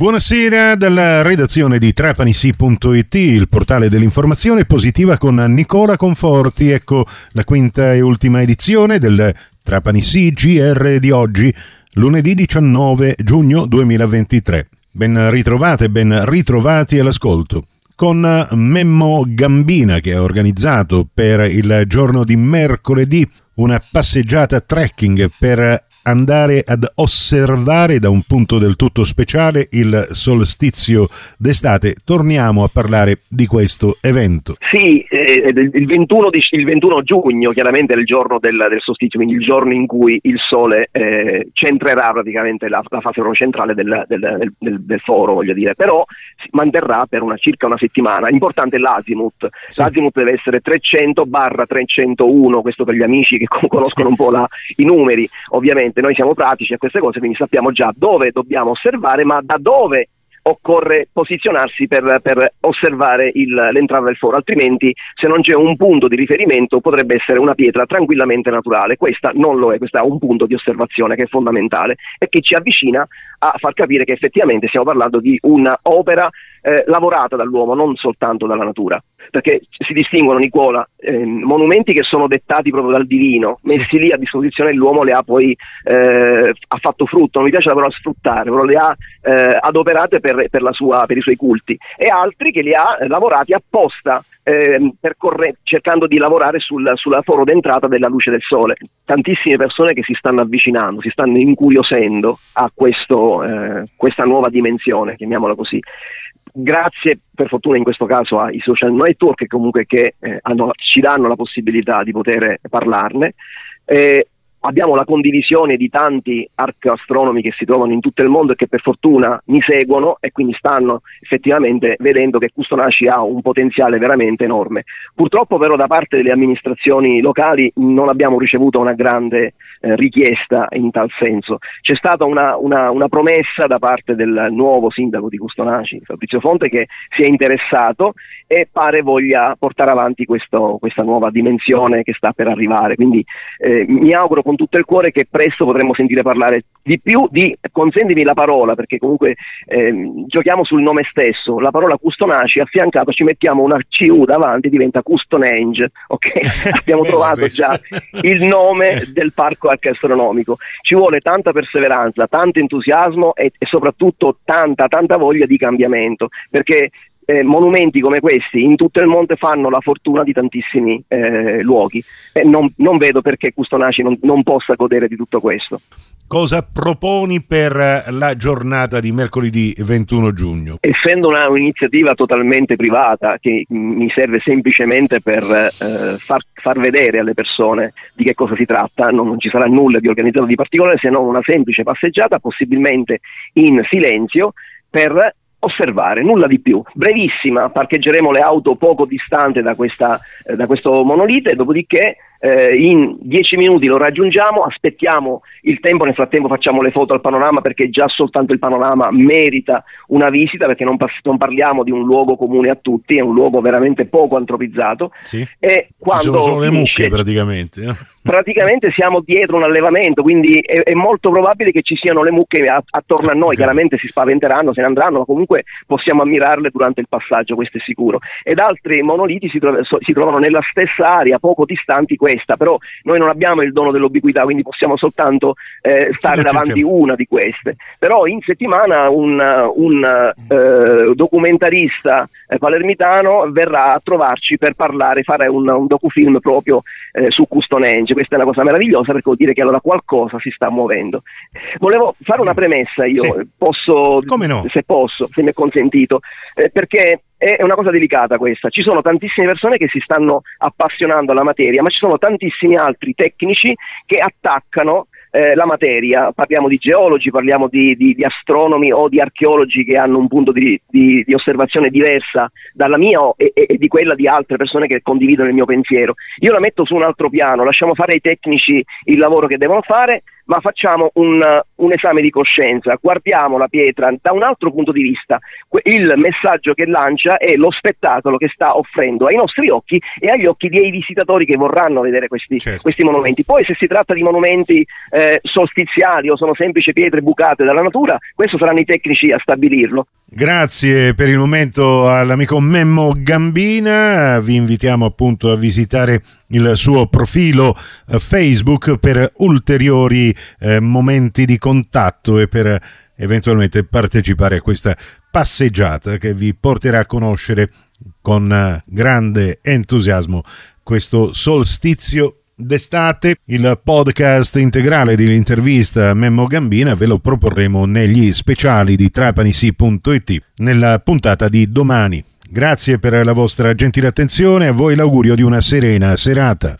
Buonasera dalla redazione di trapanisi.it, il portale dell'informazione positiva con Nicola Conforti. Ecco la quinta e ultima edizione del Trapanisi GR di oggi, lunedì 19 giugno 2023. Ben ritrovate, ben ritrovati all'ascolto con Memmo Gambina che ha organizzato per il giorno di mercoledì una passeggiata trekking per andare ad osservare da un punto del tutto speciale il solstizio d'estate. Torniamo a parlare di questo evento. Sì, eh, il, 21 di, il, 21 giugno chiaramente è il giorno del, del, solstizio, quindi il giorno in cui il Sole eh, centrerà praticamente la, la fase centrale del, del, del, foro, voglio dire, però si manterrà per una, circa una settimana. Importante è l'azimut, sì. l'azimut deve essere 300 barra 301, questo per gli amici che conoscono sì. un po' la, i numeri, ovviamente ovviamente noi siamo pratici a queste cose, quindi sappiamo già dove dobbiamo osservare, ma da dove occorre posizionarsi per, per osservare il, l'entrata del foro, altrimenti se non c'è un punto di riferimento potrebbe essere una pietra tranquillamente naturale, questa non lo è, questo è un punto di osservazione che è fondamentale e che ci avvicina a far capire che effettivamente stiamo parlando di un'opera eh, lavorata dall'uomo, non soltanto dalla natura, perché si distinguono, Nicola, eh, monumenti che sono dettati proprio dal divino, messi lì a disposizione l'uomo le ha poi eh, ha fatto frutto, non mi piace la parola sfruttare, però le ha eh, adoperate per, per, sua, per, i suoi culti, e altri che li ha lavorati apposta eh, percorre, cercando di lavorare sul, sulla foro d'entrata della luce del sole. Tantissime persone che si stanno avvicinando, si stanno incuriosendo a questo, eh, questa nuova dimensione, chiamiamola così grazie per fortuna in questo caso ai social network comunque che eh, hanno, ci danno la possibilità di poter parlarne. Eh, abbiamo la condivisione di tanti arcoastronomi che si trovano in tutto il mondo e che per fortuna mi seguono e quindi stanno effettivamente vedendo che Custonaci ha un potenziale veramente enorme. Purtroppo però da parte delle amministrazioni locali non abbiamo ricevuto una grande eh, richiesta in tal senso. C'è stata una, una, una, promessa da parte del nuovo sindaco di Custonaci, Fabrizio Fonte, che si è interessato e pare voglia portare avanti questo, questa nuova dimensione che sta per arrivare. Quindi eh, mi auguro con tutto il cuore che presto potremo sentire parlare di più di, consentimi la parola, perché comunque eh, giochiamo sul nome stesso, la parola Custonaci, affiancato ci mettiamo una CU davanti, diventa Custonenge, ok? Abbiamo trovato già il nome del parco archeastronomico. Ci vuole tanta perseveranza, tanto entusiasmo e, e soprattutto tanta, tanta voglia di cambiamento, perché eh, monumenti come questi in tutto il mondo fanno la fortuna di tantissimi eh, luoghi e non, non, vedo perché Custonaci non, non possa godere di tutto questo cosa proponi per la giornata di mercoledì 21 giugno? Essendo una, un'iniziativa totalmente privata che mi serve semplicemente per eh, far, far, vedere alle persone di che cosa si tratta, non, non, ci sarà nulla di organizzato di particolare se non una semplice passeggiata, possibilmente in silenzio, per osservare, nulla di più. Brevissima, parcheggeremo le auto poco distante da, questa, eh, da questo monolite, dopodiché eh, in dieci minuti lo raggiungiamo, aspettiamo il tempo, nel frattempo facciamo le foto al panorama perché già soltanto il panorama merita una visita perché non, pass- non parliamo di un luogo comune a tutti, è un luogo veramente poco antropizzato. Sì. E quando Ci sono solo le mucche praticamente. Praticamente siamo dietro un allevamento, quindi è, è molto probabile che ci siano le mucche attorno a noi, chiaramente si spaventeranno, se ne andranno, ma comunque possiamo ammirarle durante il passaggio, questo è sicuro. Ed altri monoliti si, tro- si trovano nella stessa area, poco distanti questa, però noi non abbiamo il dono dell'ubiquità, quindi possiamo soltanto eh, stare davanti una di queste. Però in settimana un, un eh, documentarista eh, palermitano verrà a trovarci per parlare, fare un, un docufilm proprio eh, su Custonenge. Questa è una cosa meravigliosa perché vuol dire che allora qualcosa si sta muovendo. Volevo fare una premessa io, sì. posso, no? se posso, se mi è consentito, eh, perché è una cosa delicata questa. Ci sono tantissime persone che si stanno appassionando alla materia, ma ci sono tantissimi altri tecnici che attaccano eh, la materia. Parliamo di geologi, parliamo di, di, di, astronomi o di archeologi che hanno un punto di, di osservazione diversa dalla mia e, e, di quella di altre persone che condividono il mio pensiero. Io la metto su un altro piano, lasciamo fare ai tecnici il lavoro che devono fare, ma facciamo un, un esame di coscienza, guardiamo la pietra da un altro punto di vista. Il messaggio che lancia è lo spettacolo che sta offrendo ai nostri occhi e agli occhi dei visitatori che vorranno vedere questi, certo. questi monumenti. Poi se si tratta di monumenti eh, solstiziali o sono semplici pietre bucate dalla natura, questo saranno i tecnici a stabilirlo. Grazie per il momento all'amico Memmo Gambina, vi invitiamo appunto a visitare il suo profilo eh, Facebook per ulteriori eh, momenti di contatto e per eventualmente partecipare a questa passeggiata che vi porterà a conoscere con eh, grande entusiasmo questo solstizio d'estate. Il podcast integrale dell'intervista Memmo Gambina ve lo proporremo negli speciali di trapanisi.it nella puntata di domani. Grazie per la vostra gentile attenzione, a voi l'augurio di una serena serata.